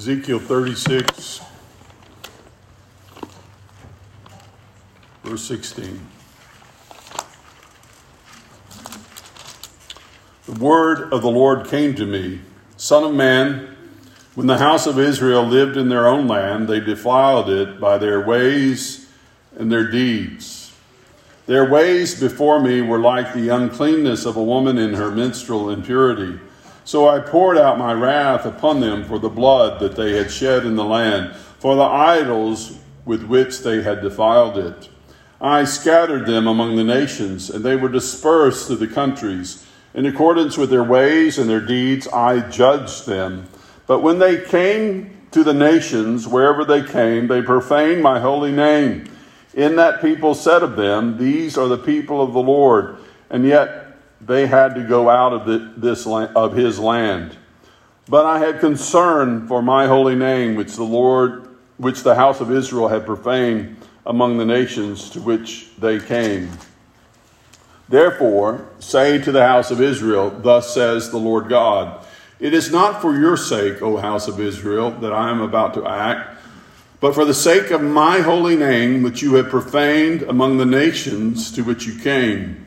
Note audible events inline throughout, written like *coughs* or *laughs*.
Ezekiel 36, verse 16. The word of the Lord came to me Son of man, when the house of Israel lived in their own land, they defiled it by their ways and their deeds. Their ways before me were like the uncleanness of a woman in her menstrual impurity. So I poured out my wrath upon them for the blood that they had shed in the land, for the idols with which they had defiled it. I scattered them among the nations, and they were dispersed through the countries. In accordance with their ways and their deeds, I judged them. But when they came to the nations, wherever they came, they profaned my holy name. In that people said of them, These are the people of the Lord. And yet they had to go out of, the, this of his land. But I had concern for my holy name, which the Lord, which the house of Israel had profaned among the nations to which they came. Therefore, say to the house of Israel, Thus says the Lord God, It is not for your sake, O house of Israel, that I am about to act, but for the sake of my holy name, which you have profaned among the nations to which you came.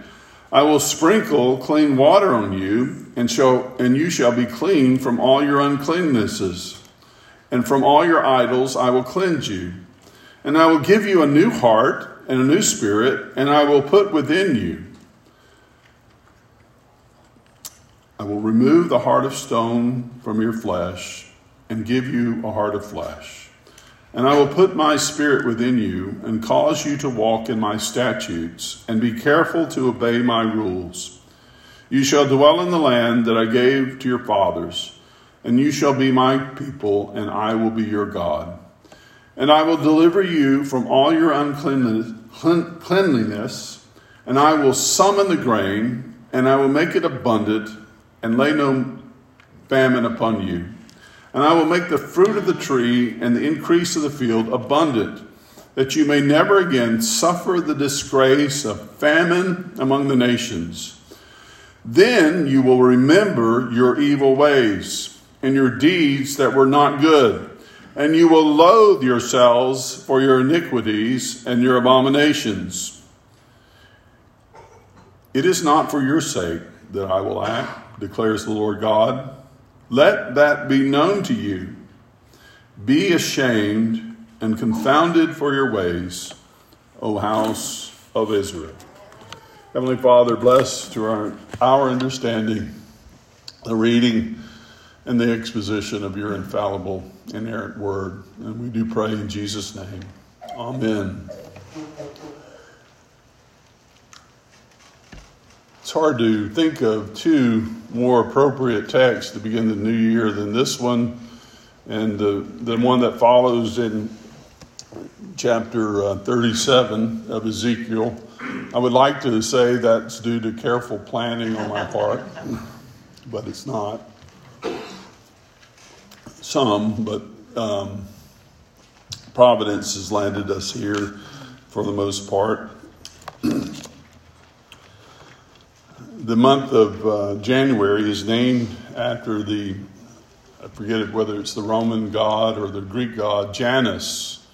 I will sprinkle clean water on you, and, shall, and you shall be clean from all your uncleannesses. And from all your idols I will cleanse you. And I will give you a new heart and a new spirit, and I will put within you. I will remove the heart of stone from your flesh and give you a heart of flesh. And I will put my spirit within you and cause you to walk in my statutes and be careful to obey my rules. You shall dwell in the land that I gave to your fathers, and you shall be my people, and I will be your God. And I will deliver you from all your uncleanliness, and I will summon the grain, and I will make it abundant, and lay no famine upon you. And I will make the fruit of the tree and the increase of the field abundant, that you may never again suffer the disgrace of famine among the nations. Then you will remember your evil ways and your deeds that were not good, and you will loathe yourselves for your iniquities and your abominations. It is not for your sake that I will act, declares the Lord God let that be known to you. Be ashamed and confounded for your ways, O house of Israel. Heavenly Father, bless to our, our understanding the reading and the exposition of your infallible, inerrant word. And we do pray in Jesus' name. Amen. It's hard to think of two more appropriate text to begin the new year than this one and the, the one that follows in chapter uh, 37 of Ezekiel. I would like to say that's due to careful planning on my part, but it's not. Some, but um, Providence has landed us here for the most part. The month of uh, January is named after the, I forget whether it's the Roman god or the Greek god, Janus.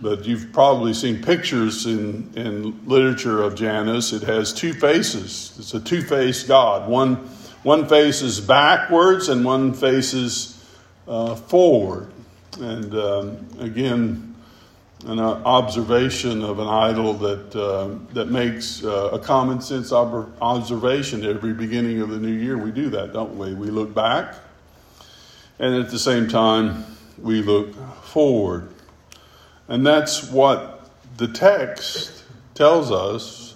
But you've probably seen pictures in, in literature of Janus. It has two faces. It's a two faced god. One, one faces backwards and one faces uh, forward. And um, again, an observation of an idol that, uh, that makes uh, a common sense ob- observation every beginning of the new year. We do that, don't we? We look back, and at the same time, we look forward. And that's what the text tells us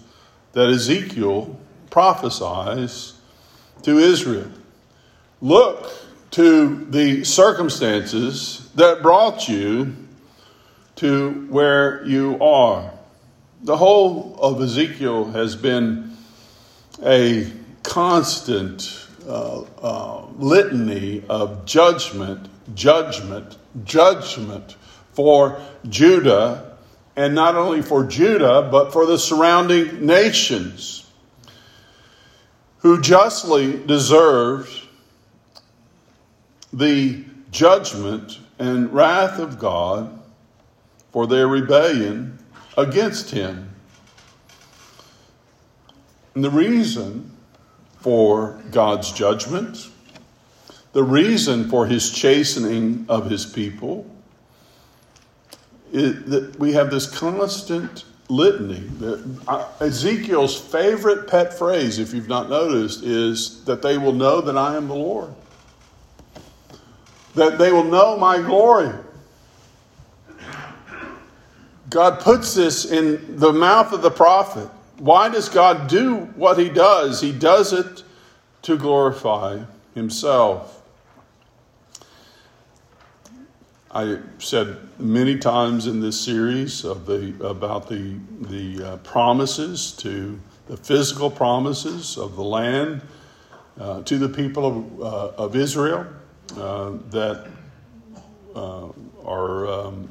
that Ezekiel prophesies to Israel. Look to the circumstances that brought you to where you are. The whole of Ezekiel has been a constant uh, uh, litany of judgment, judgment, judgment for Judah, and not only for Judah, but for the surrounding nations who justly deserved the judgment and wrath of God for their rebellion against him. And the reason for God's judgment, the reason for his chastening of his people, is that we have this constant litany. Uh, Ezekiel's favorite pet phrase, if you've not noticed, is that they will know that I am the Lord. That they will know my glory. God puts this in the mouth of the prophet. Why does God do what he does? He does it to glorify himself. I said many times in this series of the, about the, the uh, promises to the physical promises of the land uh, to the people of, uh, of Israel uh, that uh, are um,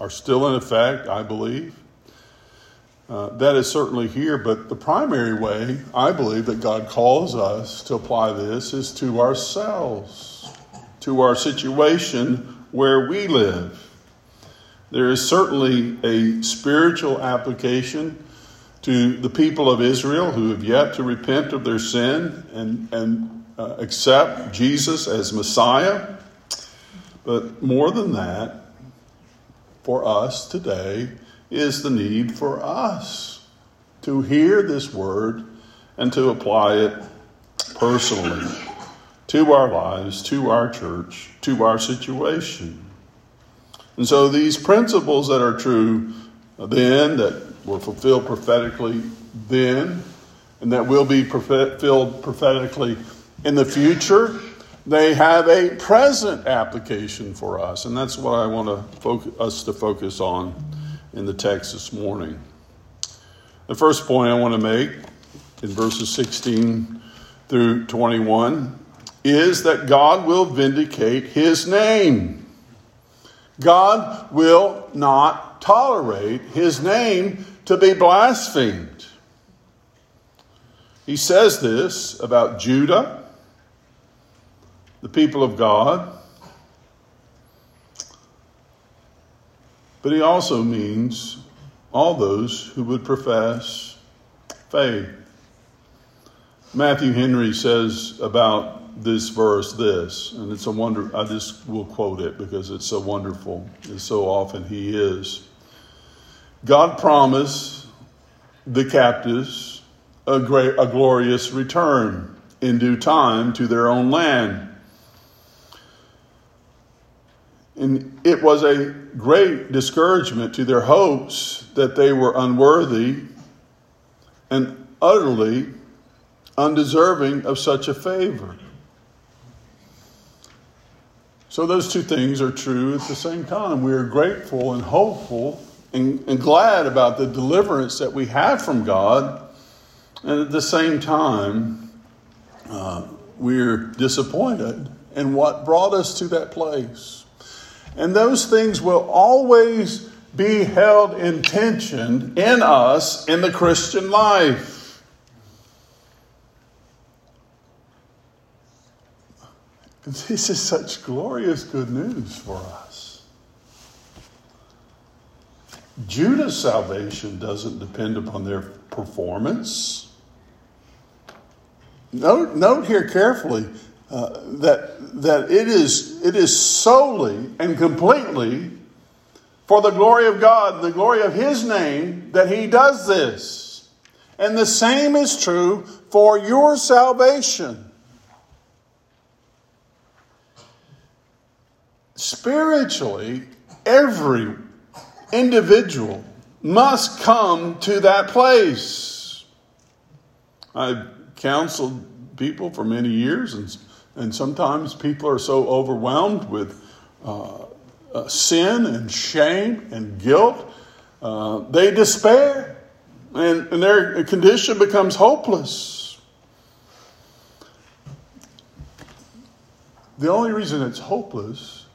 are still in effect, I believe. Uh, that is certainly here, but the primary way I believe that God calls us to apply this is to ourselves, to our situation where we live. There is certainly a spiritual application to the people of Israel who have yet to repent of their sin and, and uh, accept Jesus as Messiah. But more than that, for us today is the need for us to hear this word and to apply it personally to our lives, to our church, to our situation. And so these principles that are true then, that were fulfilled prophetically then, and that will be fulfilled prophetically in the future, they have a present application for us. And that's what I want to focus, us to focus on in the text this morning. The first point I want to make in verses 16 through 21 is that God will vindicate his name. God will not tolerate his name to be blasphemed. He says this about Judah the people of God. But he also means all those who would profess faith. Matthew Henry says about this verse this, and it's a wonder, I just will quote it because it's so wonderful, as so often he is. God promised the captives a, great, a glorious return in due time to their own land. And it was a great discouragement to their hopes that they were unworthy and utterly undeserving of such a favor. So, those two things are true at the same time. We are grateful and hopeful and, and glad about the deliverance that we have from God. And at the same time, uh, we're disappointed in what brought us to that place. And those things will always be held in tension in us in the Christian life. This is such glorious good news for us. Judah's salvation doesn't depend upon their performance. Note, note here carefully uh, that, that it, is, it is solely and completely for the glory of God, the glory of His name, that He does this. And the same is true for your salvation. Spiritually, every individual must come to that place. I've counseled people for many years and and sometimes people are so overwhelmed with uh, uh, sin and shame and guilt, uh, they despair. and, and their condition becomes hopeless. The only reason it's hopeless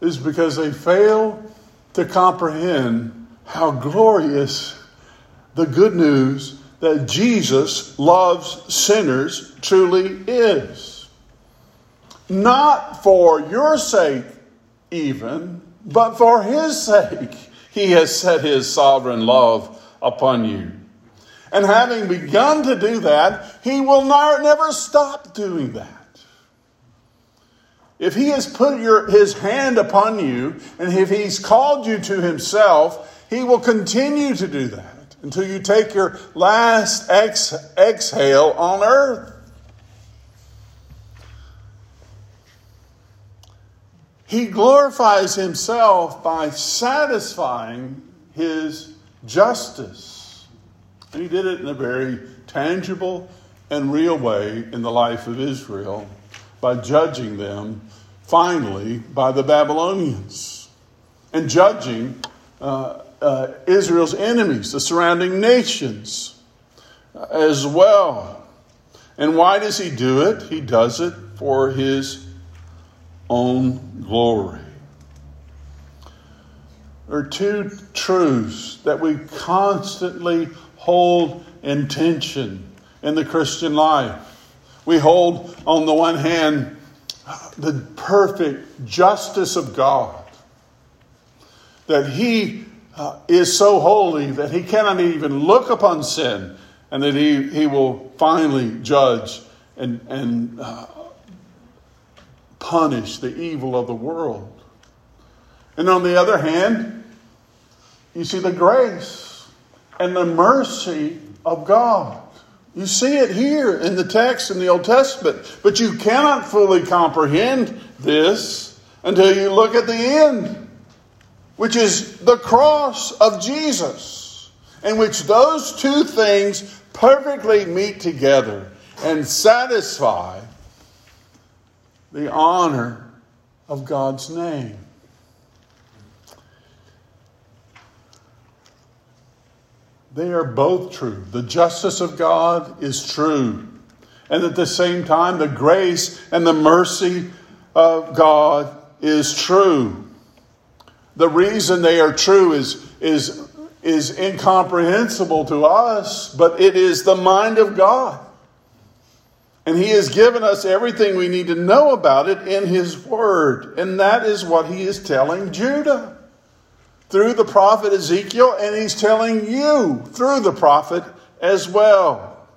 is because they fail to comprehend how glorious the good news that Jesus loves sinners truly is. Not for your sake, even, but for his sake, he has set his sovereign love upon you. And having begun to do that, he will not, never stop doing that. If he has put your, his hand upon you and if he's called you to himself, he will continue to do that until you take your last ex, exhale on earth. He glorifies himself by satisfying his justice. And he did it in a very tangible and real way in the life of Israel by judging them finally by the Babylonians and judging uh, uh, Israel's enemies, the surrounding nations, uh, as well. And why does he do it? He does it for his own glory. There are two truths that we constantly hold in tension in the Christian life. We hold, on the one hand, the perfect justice of God, that He uh, is so holy that He cannot even look upon sin, and that He, he will finally judge and, and uh, punish the evil of the world. And on the other hand, you see the grace and the mercy of God. You see it here in the text in the Old Testament, but you cannot fully comprehend this until you look at the end, which is the cross of Jesus, in which those two things perfectly meet together and satisfy the honor of God's name. They are both true. The justice of God is true. And at the same time, the grace and the mercy of God is true. The reason they are true is, is, is incomprehensible to us, but it is the mind of God. And He has given us everything we need to know about it in His Word. And that is what He is telling Judah through the prophet Ezekiel, and He's telling you through the prophet as well.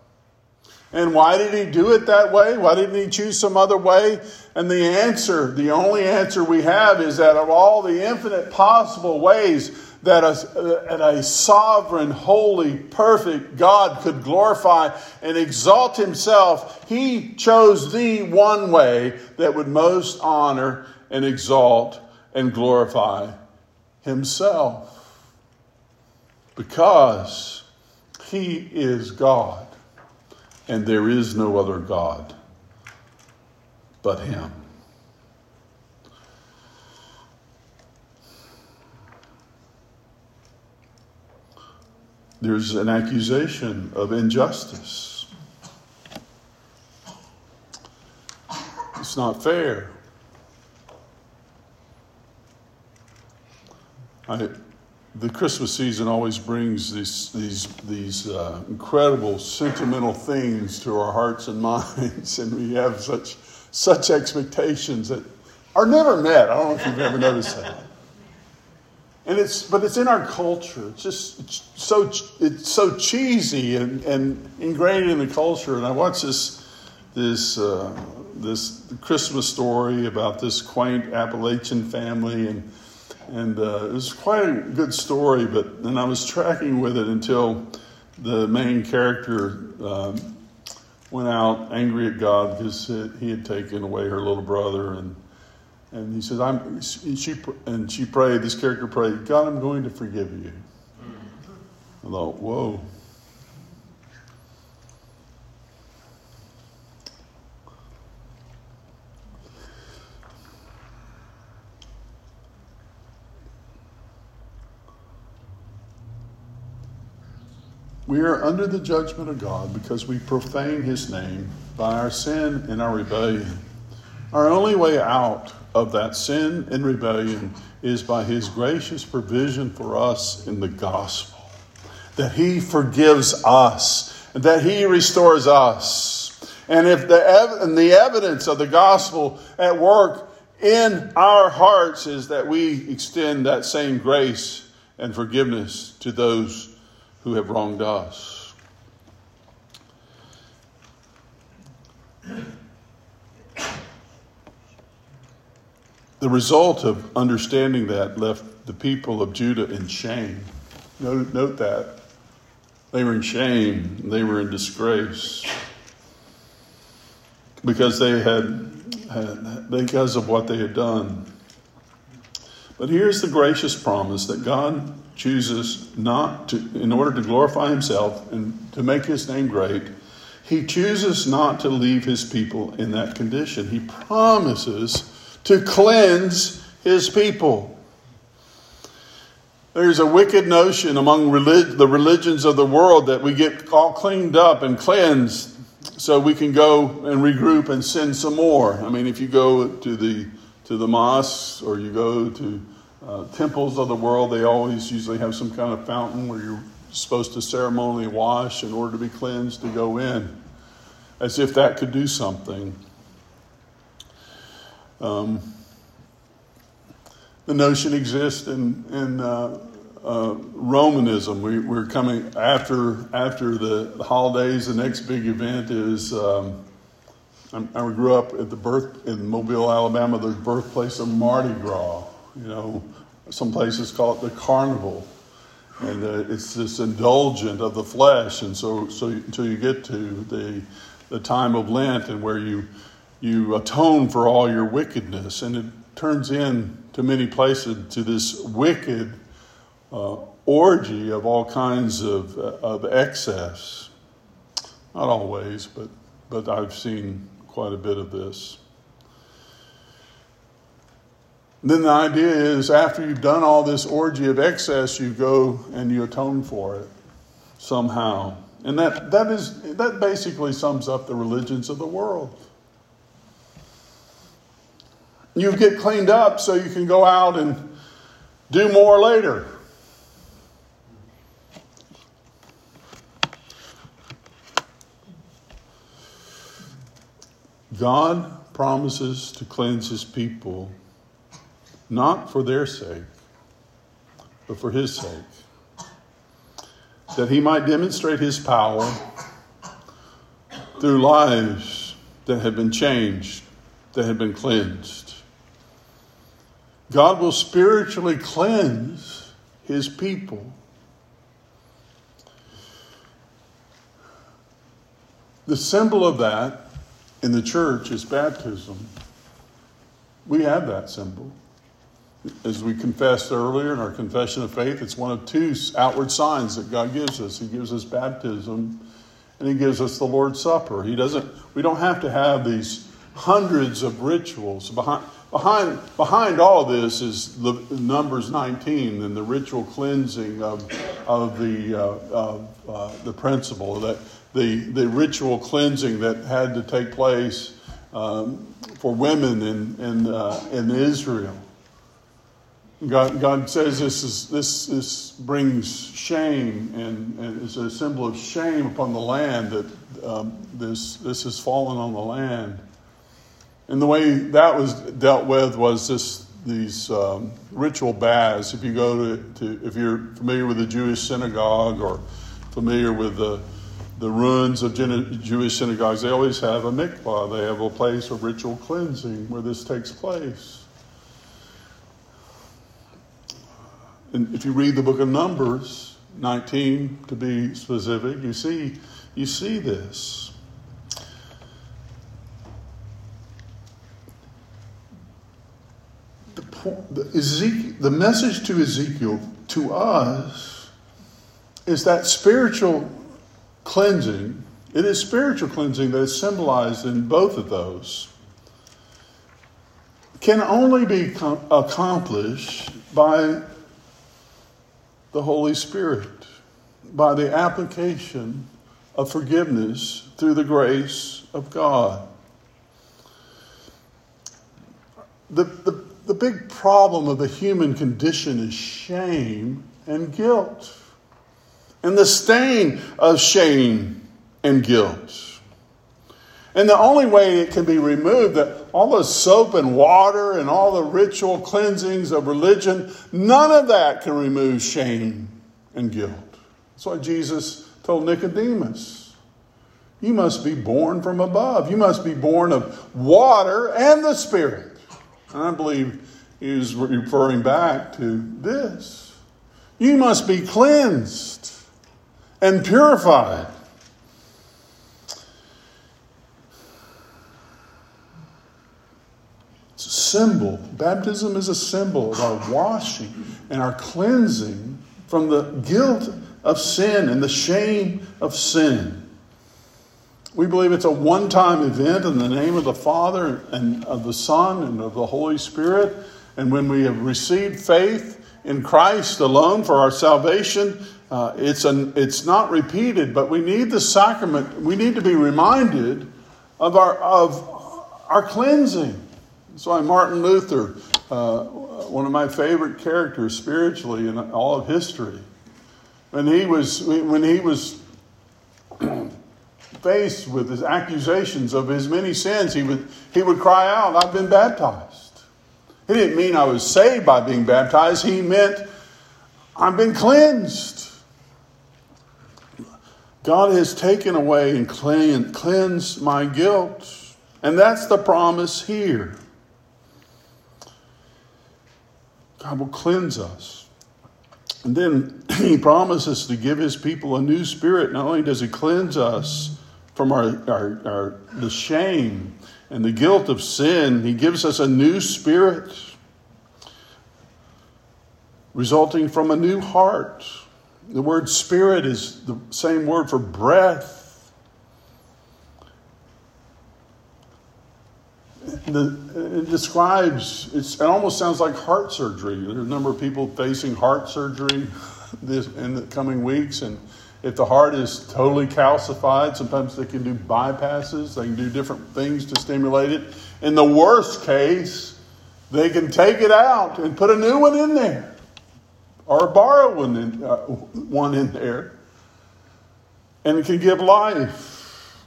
And why did He do it that way? Why didn't He choose some other way? And the answer, the only answer we have is that of all the infinite possible ways that a, a, sovereign, holy, perfect God could glorify and exalt himself, he chose the one way that would most honor and exalt and glorify himself. Because he is God, and there is no other God but him. There's an accusation of injustice. It's not fair. I, the Christmas season always brings these, these, these uh, incredible sentimental things to our hearts and *laughs* minds, and we have such, such expectations that are never met. I don't know if you've ever noticed that and it's but it's in our culture. It's just it's so it's so cheesy and, and ingrained in the culture. And I watched this this uh, this Christmas story about this quaint Appalachian family, and and uh, it was quite a good story. But then I was tracking with it until the main character. Um, went out angry at God because he had taken away her little brother, and and he says, I'm, And she, and she prayed, this character prayed, God, I'm going to forgive you. I thought, whoa. We are under the judgment of God because we profane his name by our sin and our rebellion. Our only way out of that sin and rebellion is by his gracious provision for us in the gospel. That he forgives us that he restores us. And if the, and the evidence of the gospel at work in our hearts is that we extend that same grace and forgiveness to those who have wronged us. The result of understanding that left the people of Judah in shame. Note, note that. They were in shame, they were in disgrace because they had, had because of what they had done. But here's the gracious promise that God chooses not to, in order to glorify himself and to make his name great, he chooses not to leave his people in that condition. He promises to cleanse his people. There's a wicked notion among relig- the religions of the world that we get all cleaned up and cleansed so we can go and regroup and sin some more. I mean, if you go to the to the mosques or you go to uh, temples of the world, they always usually have some kind of fountain where you're supposed to ceremonially wash in order to be cleansed to go in, as if that could do something. Um, the notion exists in, in uh, uh, Romanism. We, are coming after after the holidays. The next big event is. Um, I, grew up at the birth in Mobile, Alabama. The birthplace of Mardi Gras. You know, some places call it the carnival, and uh, it's this indulgent of the flesh. And so, so until you get to the the time of Lent and where you you atone for all your wickedness. And it turns in to many places to this wicked uh, orgy of all kinds of, uh, of excess. Not always, but, but I've seen quite a bit of this. then the idea is after you've done all this orgy of excess, you go and you atone for it somehow. And that, that, is, that basically sums up the religions of the world. You get cleaned up so you can go out and do more later. God promises to cleanse his people not for their sake, but for his sake. That he might demonstrate his power through lives that have been changed, that have been cleansed. God will spiritually cleanse his people. The symbol of that in the church is baptism. We have that symbol. As we confessed earlier in our confession of faith, it's one of two outward signs that God gives us. He gives us baptism and he gives us the Lord's Supper. He doesn't we don't have to have these hundreds of rituals behind Behind, behind all this is Numbers 19 and the ritual cleansing of, of, the, uh, of uh, the principle, that the, the ritual cleansing that had to take place um, for women in, in, uh, in Israel. God, God says this, is, this, this brings shame and, and is a symbol of shame upon the land that um, this, this has fallen on the land. And the way that was dealt with was this these um, ritual baths. If you go to, to, if you're familiar with the Jewish synagogue or familiar with the the ruins of Jewish synagogues, they always have a mikvah. They have a place of ritual cleansing where this takes place. And if you read the book of Numbers, 19 to be specific, you see you see this. the, Ezekiel, the message to Ezekiel, to us, is that spiritual cleansing. It is spiritual cleansing that is symbolized in both of those. Can only be com- accomplished by the Holy Spirit. by the application of forgiveness through the grace of God. The, the, the big problem of the human condition is shame and guilt, and the stain of shame and guilt. And the only way it can be removed, that all the soap and water and all the ritual cleansings of religion, none of that can remove shame and guilt. That's why Jesus told Nicodemus, You must be born from above. You must be born of water and the Spirit. I believe he was referring back to this. You must be cleansed and purified. It's a symbol. Baptism is a symbol of our washing and our cleansing from the guilt of sin and the shame of sin. We believe it's a one time event in the name of the Father and of the Son and of the Holy Spirit. And when we have received faith in Christ alone for our salvation, uh, it's, an, it's not repeated, but we need the sacrament. We need to be reminded of our, of our cleansing. That's why Martin Luther, uh, one of my favorite characters spiritually in all of history, when he was when he was *clears throat* faced with his accusations of his many sins, he would he would cry out, "I've been baptized." He didn't mean I was saved by being baptized. He meant I've been cleansed. God has taken away and cleansed my guilt. And that's the promise here. God will cleanse us. And then *clears throat* he promises to give his people a new spirit. Not only does he cleanse us from our, our, our, the shame and the guilt of sin, he gives us a new spirit resulting from a new heart. The word spirit is the same word for breath. the, it describes, it almost sounds like heart surgery. There's a number of people facing heart surgery *laughs* this, in the coming weeks. And if the heart is totally calcified, sometimes they can do bypasses, they can do different things to stimulate it. In the worst case, they can take it out and put a new one in there or borrow one in, uh, one in there and it can give life.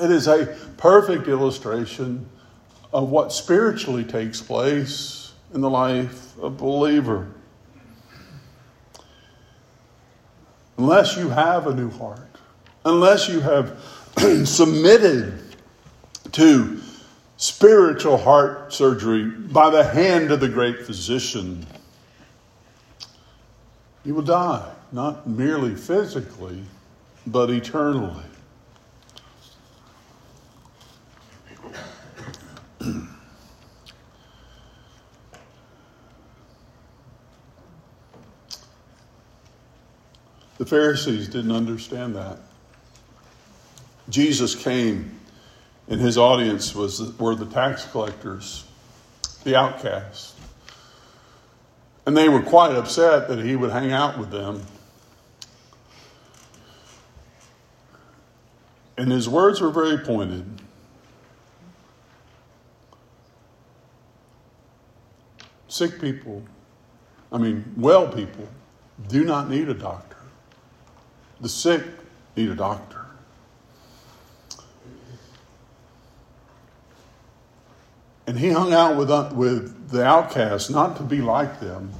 It is a perfect illustration of what spiritually takes place in the life of a believer. Unless you have a new heart, unless you have *clears throat* submitted to spiritual heart surgery by the hand of the great physician, you will die, not merely physically, but eternally. The Pharisees didn't understand that. Jesus came, and his audience was were the tax collectors, the outcasts. And they were quite upset that he would hang out with them. And his words were very pointed. Sick people, I mean, well people, do not need a doctor. The sick need a doctor. And he hung out with, uh, with the outcasts, not to be like them,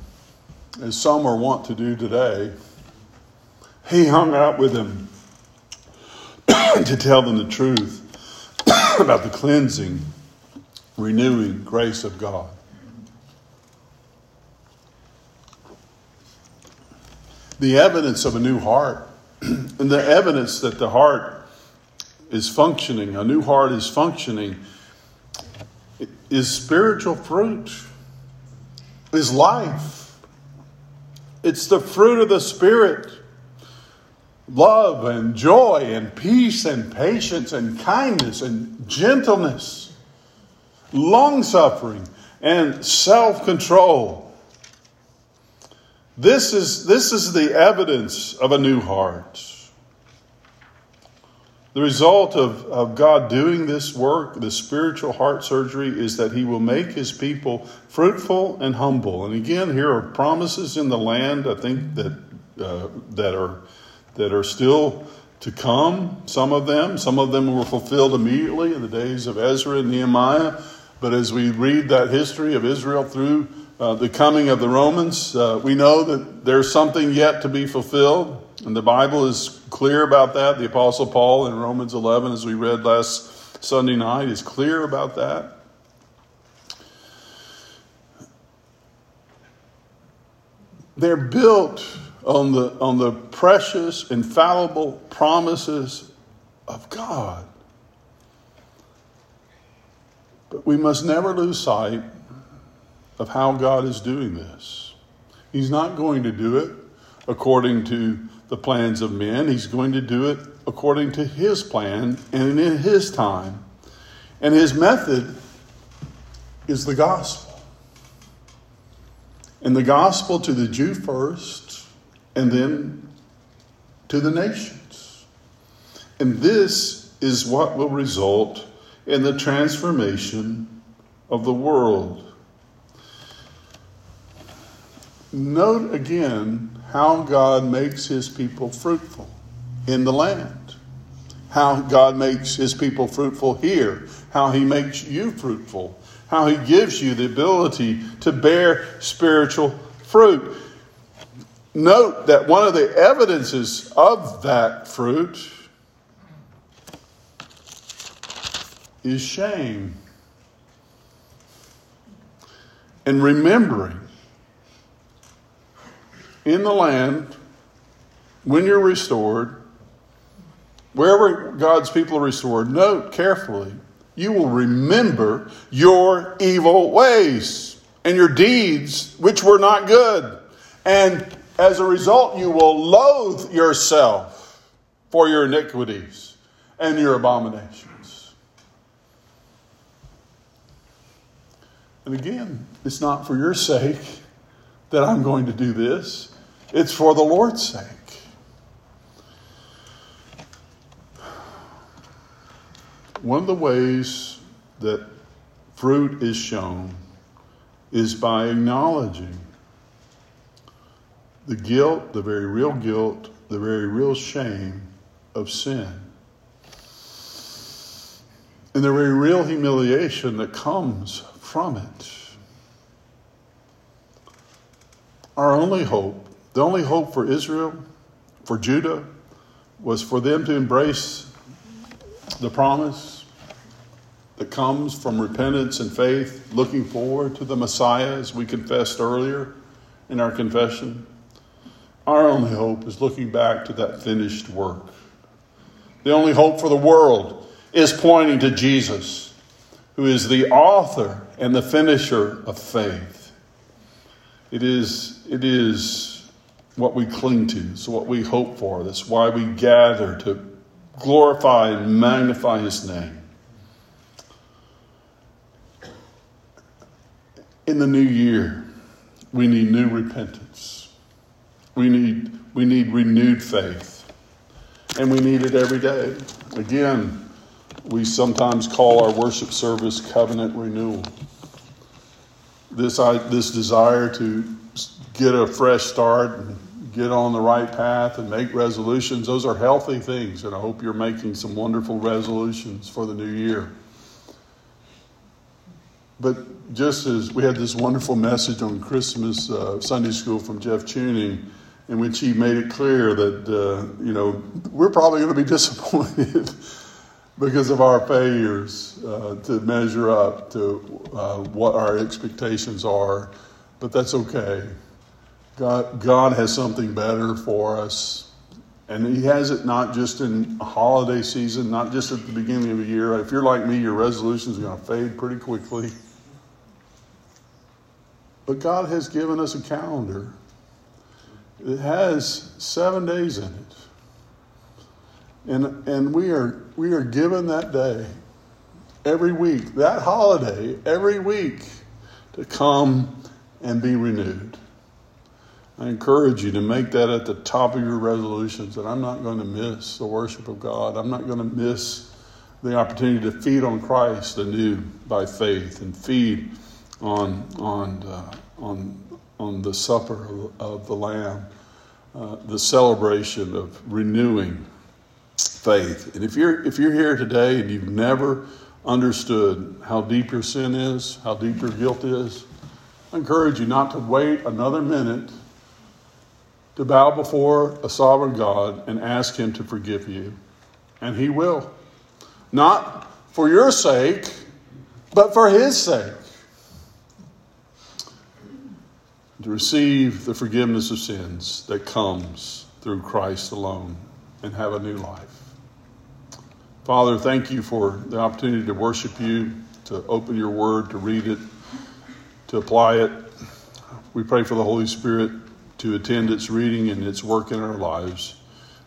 as some are wont to do today. He hung out with them *coughs* to tell them the truth *coughs* about the cleansing, renewing grace of God. The evidence of a new heart and the evidence that the heart is functioning, a new heart is functioning, is spiritual fruit, is life. It's the fruit of the Spirit love and joy and peace and patience and kindness and gentleness, long suffering and self control. This is, this is the evidence of a new heart. The result of, of God doing this work, the spiritual heart surgery, is that He will make His people fruitful and humble. And again, here are promises in the land, I think, that, uh, that, are, that are still to come. Some of them, some of them were fulfilled immediately in the days of Ezra and Nehemiah. But as we read that history of Israel through uh, the coming of the Romans, uh, we know that there's something yet to be fulfilled. And the Bible is clear about that. The Apostle Paul in Romans 11, as we read last Sunday night, is clear about that. They're built on the, on the precious, infallible promises of God. But we must never lose sight of how God is doing this. He's not going to do it according to the plans of men. He's going to do it according to his plan and in his time. And his method is the gospel. And the gospel to the Jew first, and then to the nations. And this is what will result in the transformation of the world. Note again how God makes his people fruitful in the land, how God makes his people fruitful here, how he makes you fruitful, how he gives you the ability to bear spiritual fruit. Note that one of the evidences of that fruit is shame. And remembering in the land, when you're restored, wherever God's people are restored, note carefully, you will remember your evil ways and your deeds, which were not good. And as a result, you will loathe yourself for your iniquities and your abominations. And again, it's not for your sake that I'm going to do this. It's for the Lord's sake. One of the ways that fruit is shown is by acknowledging the guilt, the very real guilt, the very real shame of sin. And the very real humiliation that comes from it. Our only hope the only hope for Israel, for Judah, was for them to embrace the promise that comes from repentance and faith, looking forward to the Messiah, as we confessed earlier in our confession. Our only hope is looking back to that finished work. The only hope for the world is pointing to Jesus, who is the author and the finisher of faith. It is, it is what we cling to. It's what we hope for. That's why we gather to glorify and magnify His name. In the new year, we need new repentance. We need, we need renewed faith. And we need it every day. Again, we sometimes call our worship service covenant renewal. This, I, this desire to get a fresh start and get on the right path and make resolutions. Those are healthy things, and I hope you're making some wonderful resolutions for the new year. But just as we had this wonderful message on Christmas uh, Sunday school from Jeff Tuning, in which he made it clear that, uh, you know, we're probably going to be *laughs* disappointed because of our failures uh, to measure up to uh, what our expectations are, but that's okay God, God has something better for us. And He has it not just in a holiday season, not just at the beginning of the year. If you're like me, your resolutions are going to fade pretty quickly. But God has given us a calendar. It has seven days in it. And, and we, are, we are given that day every week, that holiday, every week, to come and be renewed. I encourage you to make that at the top of your resolutions that I'm not going to miss the worship of God. I'm not going to miss the opportunity to feed on Christ anew by faith and feed on, on, uh, on, on the supper of, of the Lamb, uh, the celebration of renewing faith. And if you're, if you're here today and you've never understood how deep your sin is, how deep your guilt is, I encourage you not to wait another minute to bow before a sovereign God and ask Him to forgive you. And He will. Not for your sake, but for His sake. To receive the forgiveness of sins that comes through Christ alone and have a new life. Father, thank you for the opportunity to worship you, to open your word, to read it, to apply it. We pray for the Holy Spirit to attend its reading and its work in our lives,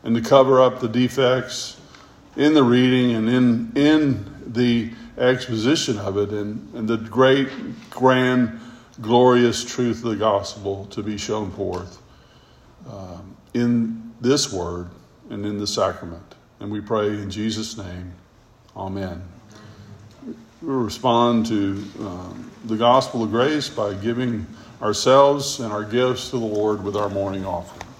and to cover up the defects in the reading and in, in the exposition of it, and, and the great, grand, glorious truth of the gospel to be shown forth um, in this word and in the sacrament. And we pray in Jesus' name, Amen. We'll respond to um, the gospel of grace by giving ourselves and our gifts to the Lord with our morning offering.